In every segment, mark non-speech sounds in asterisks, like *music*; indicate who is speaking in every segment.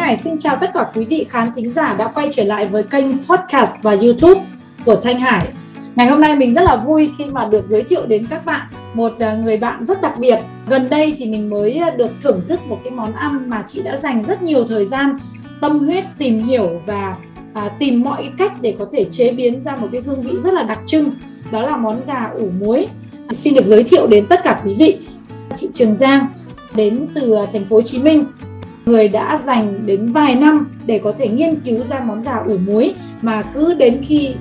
Speaker 1: Hải xin chào tất cả quý vị khán thính giả đã quay trở lại với kênh podcast và YouTube của Thanh Hải. Ngày hôm nay mình rất là vui khi mà được giới thiệu đến các bạn một à, người bạn rất đặc biệt. Gần đây thì mình mới à, được thưởng thức một cái món ăn mà chị đã dành rất nhiều thời gian tâm huyết tìm hiểu và à, tìm mọi cách để có thể chế biến ra một cái hương vị rất là đặc trưng. Đó là món gà ủ muối. Xin được giới thiệu đến tất cả quý vị. Chị Trường Giang đến từ à, thành phố Hồ Chí Minh người đã dành đến vài năm để có thể nghiên cứu ra món gà ủ muối mà cứ đến khi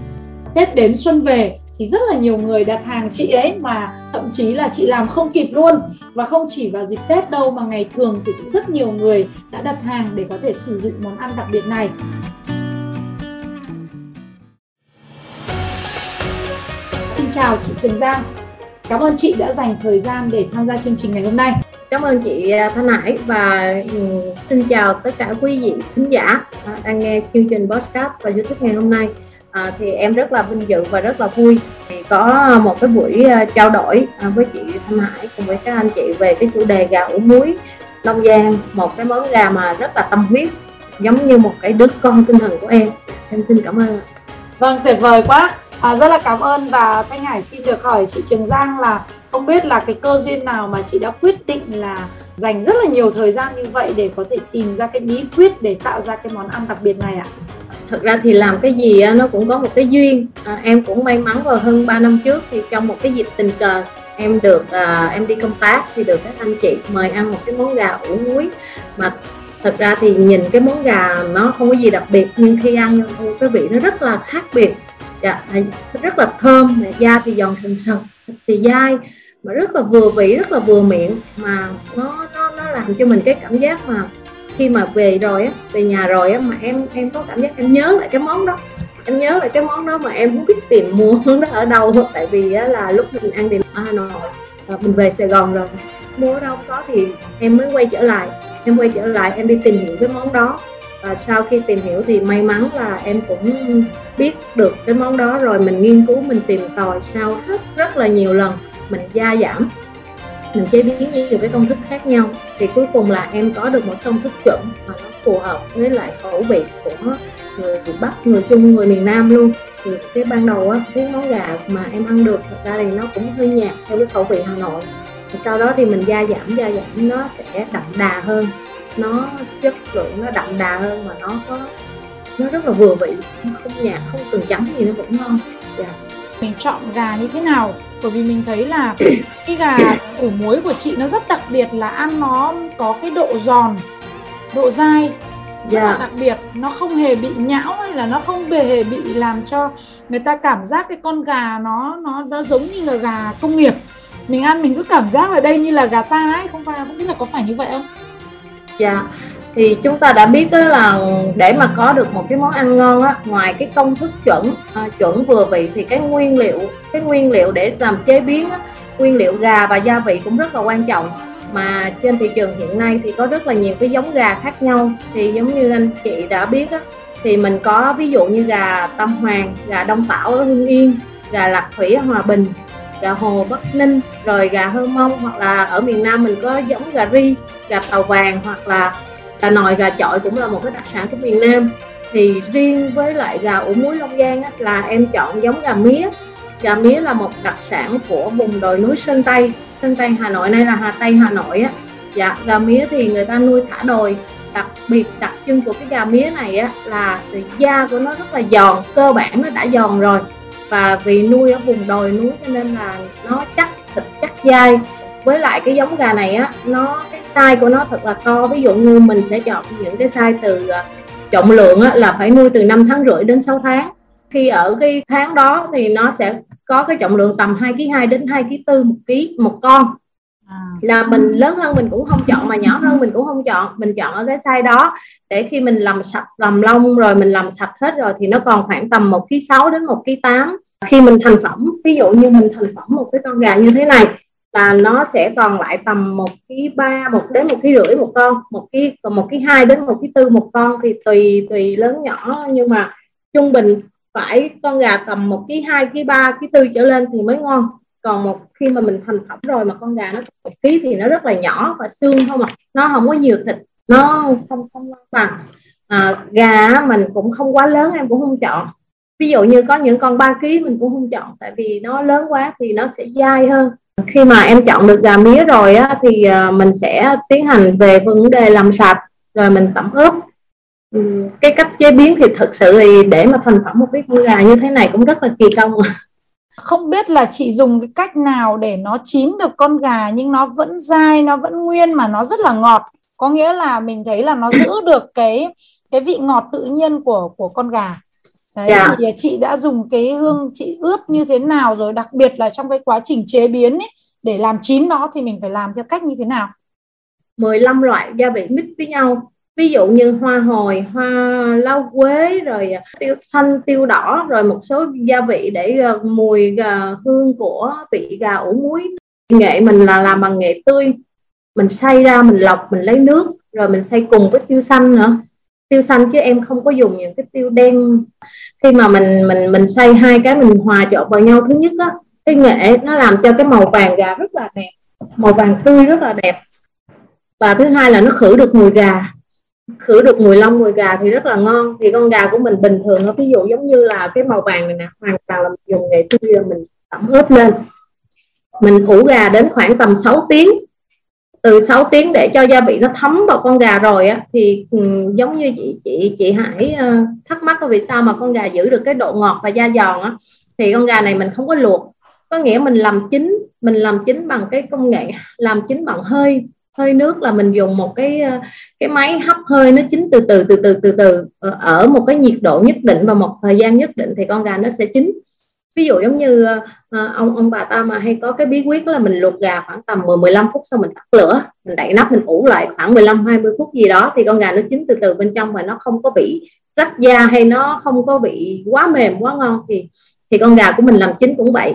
Speaker 1: Tết đến xuân về thì rất là nhiều người đặt hàng chị ấy mà thậm chí là chị làm không kịp luôn và không chỉ vào dịp Tết đâu mà ngày thường thì cũng rất nhiều người đã đặt hàng để có thể sử dụng món ăn đặc biệt này. Xin chào chị Trần Giang. Cảm ơn chị đã dành thời gian để tham gia chương trình ngày hôm nay.
Speaker 2: Cảm ơn chị à, Thanh Hải và ừ, xin chào tất cả quý vị khán giả à, đang nghe chương trình podcast và YouTube ngày hôm nay. À, thì em rất là vinh dự và rất là vui thì có một cái buổi à, trao đổi với chị Thanh Hải cùng với các anh chị về cái chủ đề gà ủ muối Long Giang một cái món gà mà rất là tâm huyết giống như một cái đứa con tinh thần của em. Em xin cảm ơn
Speaker 1: vâng tuyệt vời quá. À, rất là cảm ơn và Thanh Hải xin được hỏi chị Trường Giang là không biết là cái cơ duyên nào mà chị đã quyết định là dành rất là nhiều thời gian như vậy để có thể tìm ra cái bí quyết để tạo ra cái món ăn đặc biệt này ạ?
Speaker 2: Thật ra thì làm cái gì nó cũng có một cái duyên. À, em cũng may mắn vào hơn 3 năm trước thì trong một cái dịp tình cờ em được à, em đi công tác thì được các anh chị mời ăn một cái món gà ủ muối mà thật ra thì nhìn cái món gà nó không có gì đặc biệt nhưng khi ăn cái vị nó rất là khác biệt dạ, rất là thơm da thì giòn sần sần thì dai mà rất là vừa vị rất là vừa miệng mà nó nó nó làm cho mình cái cảm giác mà khi mà về rồi á về nhà rồi á mà em em có cảm giác em nhớ lại cái món đó. Em nhớ lại cái món đó mà em không biết tìm mua món đó ở đâu tại vì á, là lúc mình ăn thì ở Hà Nội à, mình về Sài Gòn rồi. Mua ở đâu có thì em mới quay trở lại em quay trở lại em đi tìm hiểu cái món đó và sau khi tìm hiểu thì may mắn là em cũng biết được cái món đó rồi mình nghiên cứu mình tìm tòi sau rất rất là nhiều lần mình gia giảm mình chế biến nhiều cái công thức khác nhau. Thì cuối cùng là em có được một công thức chuẩn mà nó phù hợp với lại khẩu vị của người Bắc, người Trung, người miền Nam luôn. Thì cái ban đầu á cái món gà mà em ăn được thật ra thì nó cũng hơi nhạt theo cái khẩu vị Hà Nội. Thì sau đó thì mình gia giảm gia giảm nó sẽ đậm đà hơn. Nó chất lượng nó đậm đà hơn mà nó có nó rất là vừa vị không nhạt không cần chấm gì nó vẫn ngon. Dạ.
Speaker 1: Mình chọn gà như thế nào? Bởi vì mình thấy là *coughs* cái gà ủ muối của chị nó rất đặc biệt là ăn nó có cái độ giòn độ dai. Rất yeah. Dạ. đặc biệt. Nó không hề bị nhão hay là nó không hề bị làm cho người ta cảm giác cái con gà nó nó nó giống như là gà công nghiệp. Mình ăn mình cứ cảm giác là đây như là gà ta ấy không phải không biết là có phải như vậy không?
Speaker 2: Dạ thì chúng ta đã biết đó là để mà có được một cái món ăn ngon á ngoài cái công thức chuẩn à, chuẩn vừa vị thì cái nguyên liệu cái nguyên liệu để làm chế biến á, nguyên liệu gà và gia vị cũng rất là quan trọng. Mà trên thị trường hiện nay thì có rất là nhiều cái giống gà khác nhau. Thì giống như anh chị đã biết á, thì mình có ví dụ như gà Tâm Hoàng, gà Đông Tảo ở Hưng Yên, gà Lạc Thủy ở Hòa Bình, gà Hồ Bắc Ninh, rồi gà Hơ Mông hoặc là ở miền Nam mình có giống gà Ri, gà Tàu Vàng hoặc là gà nòi gà chọi cũng là một cái đặc sản của miền Nam. Thì riêng với lại gà ủ muối Long Giang á, là em chọn giống gà mía. Gà mía là một đặc sản của vùng đồi núi Sơn Tây Sơn Tây Hà Nội này là Hà Tây Hà Nội á. Dạ gà mía thì người ta nuôi thả đồi. Đặc biệt đặc trưng của cái gà mía này á là da của nó rất là giòn cơ bản nó đã giòn rồi. Và vì nuôi ở vùng đồi núi cho nên là nó chắc thịt chắc dai. Với lại cái giống gà này á nó cái size của nó thật là to. Ví dụ như mình sẽ chọn những cái size từ ờ, trọng lượng là phải nuôi từ 5 tháng rưỡi đến 6 tháng. Khi ở cái tháng đó thì nó sẽ có cái trọng lượng tầm 2 kg 2 đến 2 kg tư một ký một con. À. là mình lớn hơn mình cũng không chọn mà nhỏ hơn mình cũng không chọn. Mình chọn ở cái size đó để khi mình làm sạch làm lông rồi mình làm sạch hết rồi thì nó còn khoảng tầm một kg 6 đến một kg 8 khi mình thành phẩm ví dụ như mình thành phẩm một cái con gà như thế này là nó sẽ còn lại tầm một ký ba một đến một ký rưỡi một con một ký còn một ký hai đến một ký tư một con thì tùy tùy lớn nhỏ. Nhưng mà trung bình phải con gà tầm một ký hai ký ba ký tư trở lên thì mới ngon. Còn một khi mà mình thành phẩm rồi mà con gà nó một ký thì nó rất là nhỏ và xương không à nó không có nhiều thịt nó không không bằng. À, gà mình cũng không quá lớn em cũng không chọn. Ví dụ như có những con 3 kg mình cũng không chọn tại vì nó lớn quá thì nó sẽ dai hơn khi mà em chọn được gà mía rồi á, thì ờ, mình sẽ tiến hành về vấn đề làm sạch rồi mình tẩm ướp. Ừ, cái cách chế biến thì thực sự thì để mà thành phẩm một cái con gà như thế này cũng rất là kỳ công. *laughs*
Speaker 1: Không biết là chị dùng cái cách nào để nó chín được con gà nhưng nó vẫn dai nó vẫn nguyên mà nó rất là ngọt. Có nghĩa là mình thấy là nó giữ được cái cái vị ngọt tự nhiên của của con gà. Đấy, yeah. Dạ. thì chị đã dùng cái hương chị ướp như thế nào rồi đặc biệt là trong cái quá trình chế biến ấy, để làm chín nó thì mình phải làm theo cách như thế nào
Speaker 2: 15 loại gia vị mix với nhau ví dụ như hoa hồi hoa lau quế rồi tiêu xanh tiêu đỏ rồi một số gia vị để uh, mùi uh, hương của vị gà ủ muối nghệ mình là làm bằng nghệ tươi mình xay ra mình lọc mình lấy nước rồi mình xay cùng với tiêu xanh nữa tiêu xanh chứ em không có dùng những cái tiêu đen. Khi mà mình mình mình xay hai cái mình hòa trộn vào nhau, thứ nhất á, cái nghệ nó làm cho cái màu vàng gà rất là đẹp. Màu vàng tươi rất là đẹp. Và thứ hai là nó khử được mùi gà. Khử được mùi lông, mùi gà thì rất là ngon. Thì con gà của mình bình thường nó ví dụ giống như là cái màu vàng này nè, hoàn toàn là mình dùng nghệ tươi là mình tẩm ướp lên. Mình ủ gà đến khoảng tầm 6 tiếng từ 6 tiếng để cho gia vị nó thấm vào con gà rồi á thì um, giống như chị chị chị Hải uh, thắc mắc vì sao mà con gà giữ được cái độ ngọt và da giòn á thì con gà này mình không có luộc. Có nghĩa mình làm chín mình làm chín bằng cái công nghệ làm chín bằng hơi hơi nước là mình dùng một cái ờ, cái máy hấp hơi nó chín từ từ từ từ từ từ ờ, ở một cái nhiệt độ nhất định và một thời gian nhất định thì con gà nó sẽ chín ví dụ giống như uh, ông ông bà ta mà hay có cái bí quyết là mình luộc gà khoảng tầm 10 15 phút sau mình tắt lửa mình đậy nắp mình ủ lại khoảng 15 20 phút gì đó thì con gà nó chín từ từ bên trong và nó không có bị rách da hay nó không có bị quá mềm quá ngon thì thì con gà của mình làm chín cũng vậy.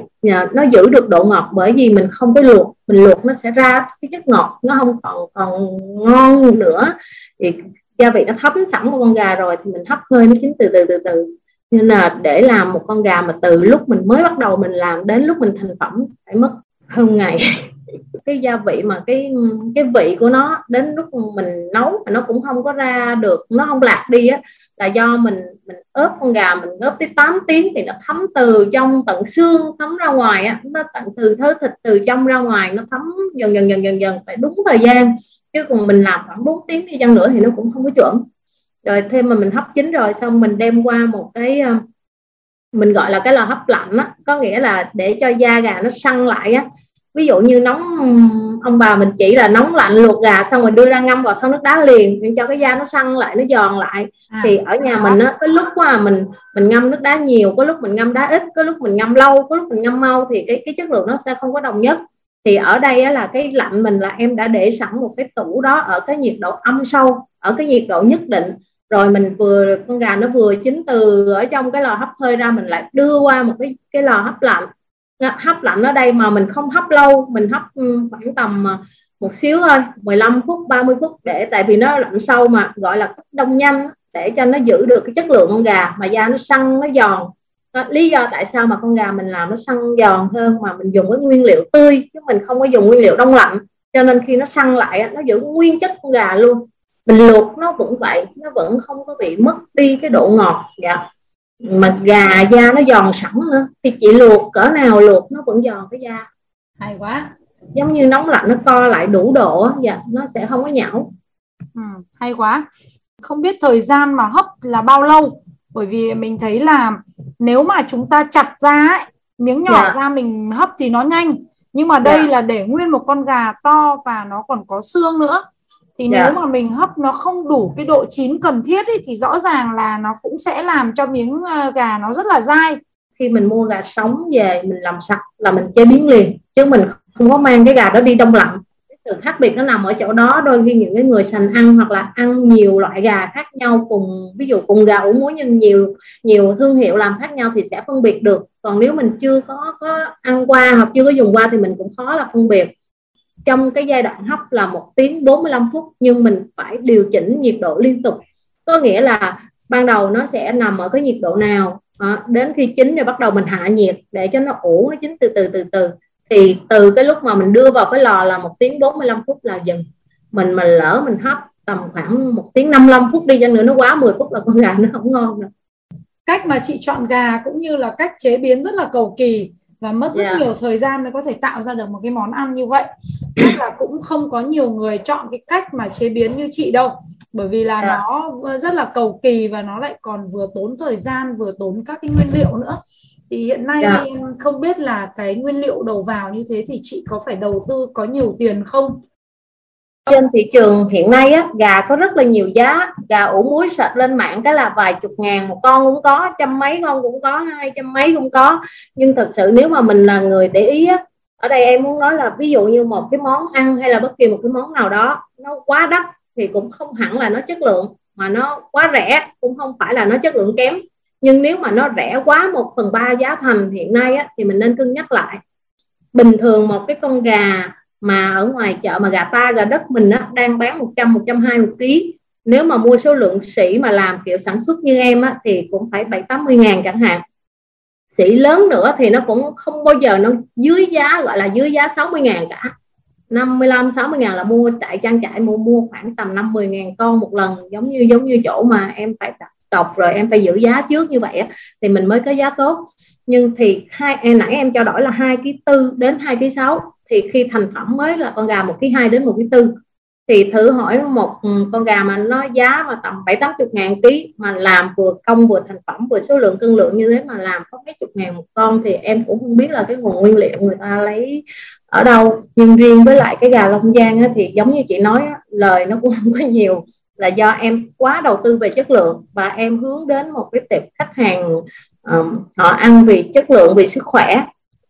Speaker 2: Nó giữ được độ ngọt bởi vì mình không có luộc mình luộc nó sẽ ra cái chất ngọt nó không còn còn ngon nữa. Thì gia vị nó thấm sẵn của con gà rồi thì mình hấp hơi nó chín từ từ từ từ nên là để làm một con gà mà từ lúc mình mới bắt đầu mình làm đến lúc mình thành phẩm phải mất hơn ngày. *laughs* Cái gia vị mà cái cái vị của nó đến lúc mình nấu mà nó cũng không có ra được, nó không lạc đi á, là do mình mình ướp con gà mình ướp tới 8 tiếng thì nó thấm từ trong tận xương, thấm ra ngoài á, nó tận từ thớ thịt từ trong ra ngoài, nó thấm dần dần dần dần dần, phải đúng thời gian. Chứ còn mình làm khoảng 4 tiếng đi chăng nữa thì nó cũng không có chuẩn rồi thêm mà mình hấp chín rồi xong mình đem qua một cái ờ, mình gọi là cái lò hấp lạnh á. Có nghĩa là để cho da gà nó săn lại á. Ví dụ như nóng ông bà mình chỉ là nóng lạnh luộc gà xong rồi đưa ra ngâm vào thau nước đá liền để cho cái da nó săn lại nó giòn lại. À, thì ở nhà mình á cái lúc mà mình mình ngâm nước đá nhiều có lúc mình ngâm đá ít có lúc mình ngâm lâu có lúc mình ngâm mau thì cái cái chất lượng nó sẽ không có đồng nhất. Thì ở đây á, là cái lạnh mình là em đã để sẵn một cái tủ đó ở cái nhiệt độ âm sâu ở cái nhiệt độ nhất định rồi mình vừa con gà nó vừa chín từ ở trong cái lò hấp hơi ra mình lại đưa qua một cái cái lò hấp lạnh. Hấp lạnh ở đây mà mình không hấp lâu mình hấp ừ, khoảng tầm ờ, một xíu thôi 15 phút 30 phút để tại vì nó lạnh sâu mà gọi là đông nhanh để cho nó giữ được cái chất lượng con gà mà da nó săn nó giòn. Đó, lý do tại sao mà con gà mình làm nó săn giòn hơn mà mình dùng cái nguyên liệu tươi chứ mình không có dùng nguyên liệu đông lạnh. Cho nên khi nó săn lại nó giữ nguyên chất con gà luôn mình luộc nó vẫn vậy nó vẫn không có bị mất đi cái độ ngọt dạ mà gà da nó giòn sẵn nữa thì chị luộc cỡ nào luộc nó vẫn giòn cái da
Speaker 1: hay quá
Speaker 2: giống như nóng lạnh nó co lại đủ độ dạ nó sẽ không có nhão
Speaker 1: ừ, hay quá không biết thời gian mà hấp là bao lâu bởi vì mình thấy là nếu mà chúng ta chặt ra ấy, miếng nhỏ yeah. Dạ. ra mình hấp thì nó nhanh nhưng mà đây yeah. Dạ. là để nguyên một con gà to và nó còn có xương nữa thì yeah. nếu dạ. mà mình hấp nó không đủ cái độ chín cần thiết ấy, thì rõ ràng là nó cũng sẽ làm cho miếng ờ, gà nó rất là dai
Speaker 2: khi mình mua gà sống về mình làm sạch là mình chế biến liền chứ mình không có mang cái gà đó đi đông lạnh sự khác biệt nó nằm ở chỗ đó đôi khi những cái người sành ăn hoặc là ăn nhiều loại gà khác nhau cùng ví dụ cùng gà ủ muối nhưng nhiều nhiều thương hiệu làm khác nhau thì sẽ phân biệt được còn nếu mình chưa có có ăn qua hoặc chưa có dùng qua thì mình cũng khó là phân biệt trong cái giai đoạn hấp là một tiếng 45 phút nhưng mình phải điều chỉnh nhiệt độ liên tục. Có nghĩa là ban đầu nó sẽ nằm ở cái nhiệt độ nào à, đến khi chín rồi bắt đầu mình hạ nhiệt để cho nó ủ nó chín từ từ từ từ. Thì từ cái lúc mà mình đưa vào cái lò là một tiếng 45 phút là dừng. Mình mà lỡ mình hấp tầm khoảng một tiếng 55 phút đi chăng nữa nó quá 10 phút là con gà nó không ngon nữa.
Speaker 1: Cách mà chị chọn gà cũng như là cách chế biến rất là cầu kỳ và mất rất yeah. nhiều thời gian mới có thể tạo ra được một cái món ăn như vậy chắc là cũng không có nhiều người chọn cái cách mà chế biến như chị đâu bởi vì là yeah. nó rất là cầu kỳ và nó lại còn vừa tốn thời gian vừa tốn các cái nguyên liệu nữa thì hiện nay yeah. em không biết là cái nguyên liệu đầu vào như thế thì chị có phải đầu tư có nhiều tiền không
Speaker 2: trên thị trường hiện nay á, gà có rất là nhiều giá. Gà ủ muối sạch lên mạng cái là vài chục ngàn một con cũng có trăm mấy con cũng có hai trăm mấy cũng có. Nhưng thật sự nếu mà mình là người để ý á, ở đây em muốn nói là ví dụ như một cái món ăn hay là bất kỳ một cái món nào đó nó quá đắt thì cũng không hẳn là nó chất lượng mà nó quá rẻ cũng không phải là nó chất lượng kém. Nhưng nếu mà nó rẻ quá một phần ba giá thành hiện nay á, thì mình nên cân nhắc lại. Bình thường một cái con gà mà ở ngoài chợ mà gà ta gà đất mình á, đang bán 100 120 một ký. Nếu mà mua số lượng sĩ mà làm kiểu sản xuất như em á, thì cũng phải 7 80 ngàn chẳng hạn. Sĩ lớn nữa thì nó cũng không bao giờ nó dưới giá gọi là dưới giá 60 ngàn cả. 55 60 ngàn là mua tại trang trại mua mua khoảng tầm 50 ngàn con một lần. Giống như giống như chỗ mà em phải đặt cọc rồi em phải giữ giá trước như vậy á, thì mình mới có giá tốt. Nhưng thì hai em nãy em trao đổi là hai ký tư đến hai ký sáu thì khi thành phẩm mới là con gà một ký hai đến một ký tư. Thì thử hỏi một ừ, con gà mà nó giá mà tầm bảy tám chục ngàn ký mà làm vừa công vừa thành phẩm vừa số lượng cân lượng như thế mà làm có mấy chục ngàn một con thì em cũng không biết là cái nguồn nguyên liệu người ta lấy ở đâu. Nhưng riêng với lại cái gà long giang á, thì giống như chị nói á, lời nó cũng *laughs* không có nhiều là do em quá đầu tư về chất lượng và em hướng đến một cái tệp khách hàng um, họ ăn vì chất lượng vì sức khỏe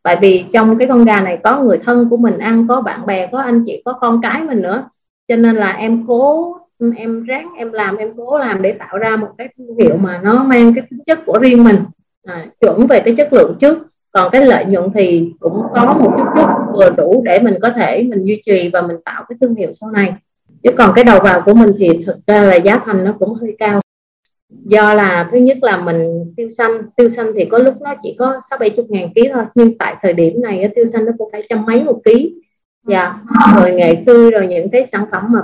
Speaker 2: tại vì trong cái con gà này có người thân của mình ăn có bạn bè có anh chị có con cái mình nữa. Cho nên là em cố em ráng em làm em cố làm để tạo ra một cái thương hiệu mà nó mang cái tính chất của riêng mình. À, chuẩn về cái chất lượng trước. Còn cái lợi nhuận thì cũng có một chút chút vừa đủ để mình có thể mình duy trì và mình tạo cái thương hiệu sau này. Chứ còn cái đầu vào của mình thì thực ra là giá thành nó cũng hơi cao do là thứ nhất là mình tiêu xanh tiêu xanh thì có lúc nó chỉ có sáu bảy chục ngàn ký thôi nhưng tại thời điểm này tiêu xanh nó cũng phải trăm mấy một ký. Dạ. Rồi nghệ tươi rồi những cái sản phẩm mà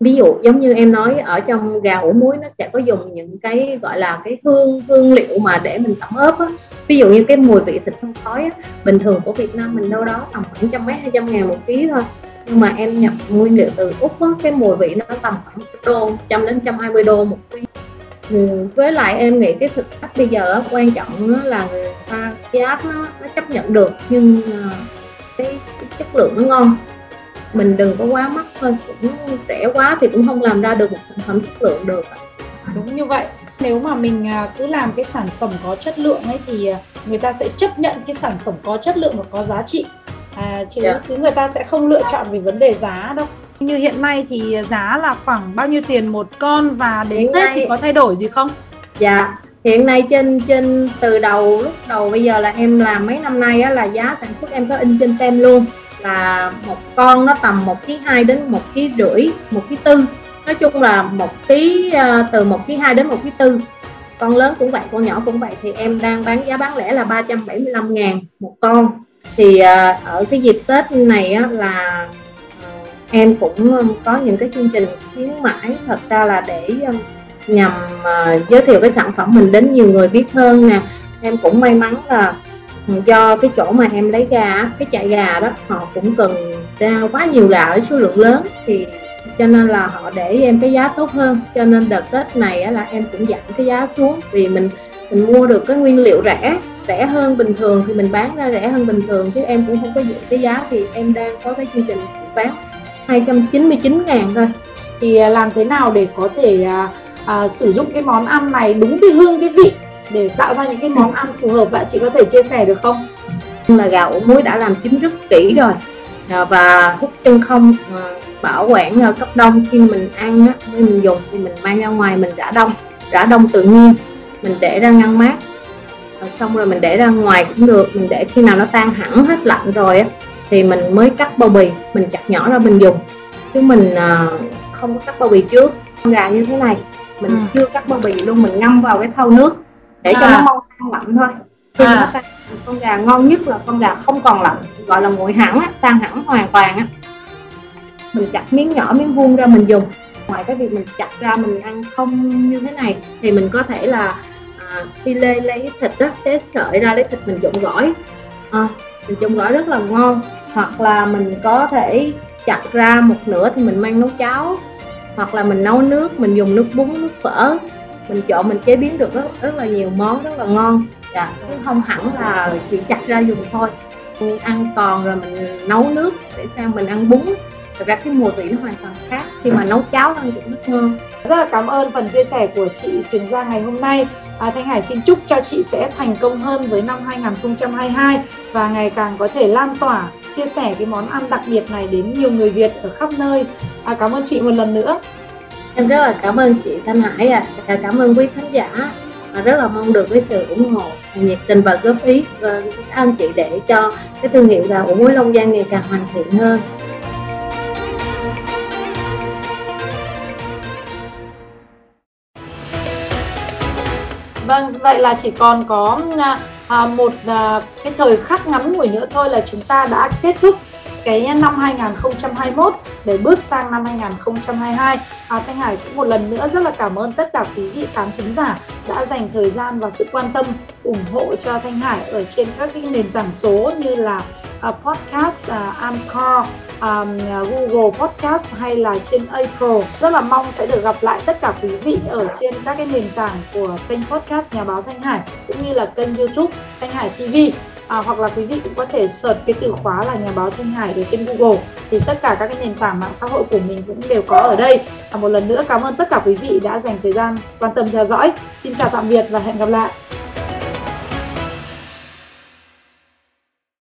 Speaker 2: ví dụ giống như em nói ở trong gà ủ muối nó sẽ có dùng những cái gọi là cái hương hương liệu mà để mình tẩm ướp á. Ví dụ như cái mùi vị thịt xông khói á bình thường của Việt Nam mình đâu đó tầm khoảng trăm mấy hai trăm ngàn một ký thôi. Nhưng mà em nhập nguyên liệu từ úc á, cái mùi vị nó tầm khoảng đô trăm đến trăm hai mươi đô một ký ừ, với lại em nghĩ cái thực khách bây giờ quan trọng là người ta giá nó nó chấp nhận được nhưng ờ, cái, cái chất lượng nó ngon mình đừng có quá mắc thôi cũng rẻ quá thì cũng không làm ra được một sản phẩm chất lượng được
Speaker 1: đúng như vậy nếu mà mình à, cứ làm cái sản phẩm có chất lượng ấy thì à, người ta sẽ chấp nhận cái sản phẩm có chất lượng và có giá trị à, chứ yeah. Dạ. người ta sẽ không lựa chọn về vấn đề giá đâu như hiện nay thì giá là khoảng bao nhiêu tiền một con và đến hiện Tết nay... thì có thay đổi gì không?
Speaker 2: Dạ hiện nay trên trên từ đầu lúc đầu bây giờ là em làm mấy năm nay á, là giá sản xuất em có in trên tem luôn. Là một con nó tầm một ký hai đến một ký rưỡi một ký tư. Nói chung là một ký uh, từ một ký hai đến một ký tư. Con lớn cũng vậy con nhỏ cũng vậy. Thì em đang bán giá bán lẻ là 375 ngàn một con. Thì uh, ở cái dịp Tết này á, là em cũng um, có những cái chương trình khuyến mãi, thật ra là để um, nhằm à, giới thiệu cái sản phẩm mình đến nhiều người biết hơn nè. Em cũng may mắn là ừ, do cái chỗ mà em lấy gà cái chạy gà đó, họ cũng cần ra quá nhiều gà ở số lượng lớn, thì cho nên là họ để em cái giá tốt hơn. Cho nên đợt tết này là em cũng giảm cái giá xuống, vì mình mình mua được cái nguyên liệu rẻ rẻ hơn bình thường thì mình bán ra rẻ hơn bình thường, chứ em cũng không có giữ cái giá thì em đang có cái chương trình bán. 299 ngàn thôi.
Speaker 1: Thì à, làm thế nào để có thể à, à, sử dụng cái món ăn này đúng cái hương cái vị để tạo ra những cái món ăn phù hợp? Vậy chị có thể chia sẻ được không?
Speaker 2: Là gạo ủ muối đã làm chín rất kỹ rồi. À, và hút chân không à, bảo quản cấp đông. Khi mình ăn á, mình dùng thì mình mang ra ngoài mình rã đông. Rã đông tự nhiên. Mình để ra ngăn mát. Xong rồi mình để ra ngoài cũng được. Mình để khi nào nó tan hẳn hết lạnh rồi á thì mình mới cắt bao bì mình chặt nhỏ ra mình dùng chứ mình à, không có cắt bao bì trước con gà như thế này mình ừ. chưa cắt bao bì luôn mình ngâm vào cái thau nước để à. cho nó mau tan lạnh thôi khi à. nó tan con gà ngon nhất là con gà không còn lạnh gọi là nguội hẳn á tan hẳn hoàn toàn á mình chặt miếng nhỏ miếng vuông ra mình dùng ngoài cái việc mình chặt ra mình ăn không như thế này thì mình có thể là à, phi lê lấy thịt đó xé sợi ra lấy thịt mình trộn gỏi à, mình trộn gỏi rất là ngon. Hoặc là mình có thể chặt ra một nửa thì mình mang nấu cháo. Hoặc là mình nấu nước mình dùng nước bún nước phở. Mình chọn mình chế biến được rất, rất là nhiều món rất là ngon. Dạ chứ không hẳn là chỉ chặt ra dùng thôi. Ăn còn rồi mình nấu nước để sang mình ăn bún. Thực ra cái mùi vị nó hoàn toàn khác. Khi mà nấu cháo ăn cũng rất ngon.
Speaker 1: Rất là cảm ơn phần chia sẻ của chị Trường Giang ngày hôm nay à, Thanh Hải xin chúc cho chị sẽ thành công hơn với năm 2022 và ngày càng có thể lan tỏa chia sẻ cái món ăn đặc biệt này đến nhiều người Việt ở khắp nơi. À, cảm ơn chị một lần nữa.
Speaker 2: Em rất là cảm ơn chị Thanh Hải à và cảm ơn quý khán giả. Và rất là mong được cái sự ủng hộ nhiệt tình và góp ý của anh chị để cho cái thương hiệu gà ủ muối Long Giang ngày càng hoàn thiện hơn.
Speaker 1: Vâng, vậy là chỉ còn có à, à, một à, cái thời khắc ngắn ngủi nữa thôi là chúng ta đã kết thúc cái năm 2021 để bước sang năm 2022. À, Thanh Hải cũng một lần nữa rất là cảm ơn tất cả quý vị khán thính giả đã dành thời gian và sự quan tâm ủng hộ cho Thanh Hải ở trên các cái nền tảng số như là uh, podcast, uh, Anchor, um, Google Podcast hay là trên April. Rất là mong sẽ được gặp lại tất cả quý vị ở trên các cái nền tảng của kênh podcast Nhà báo Thanh Hải cũng như là kênh YouTube Thanh Hải TV à, hoặc là quý vị cũng có thể search cái từ khóa là nhà báo Thanh Hải ở trên Google thì tất cả các cái nền tảng mạng xã hội của mình cũng đều có ở đây. và một lần nữa cảm ơn tất cả quý vị đã dành thời gian quan tâm theo dõi. Xin chào tạm biệt và hẹn gặp lại.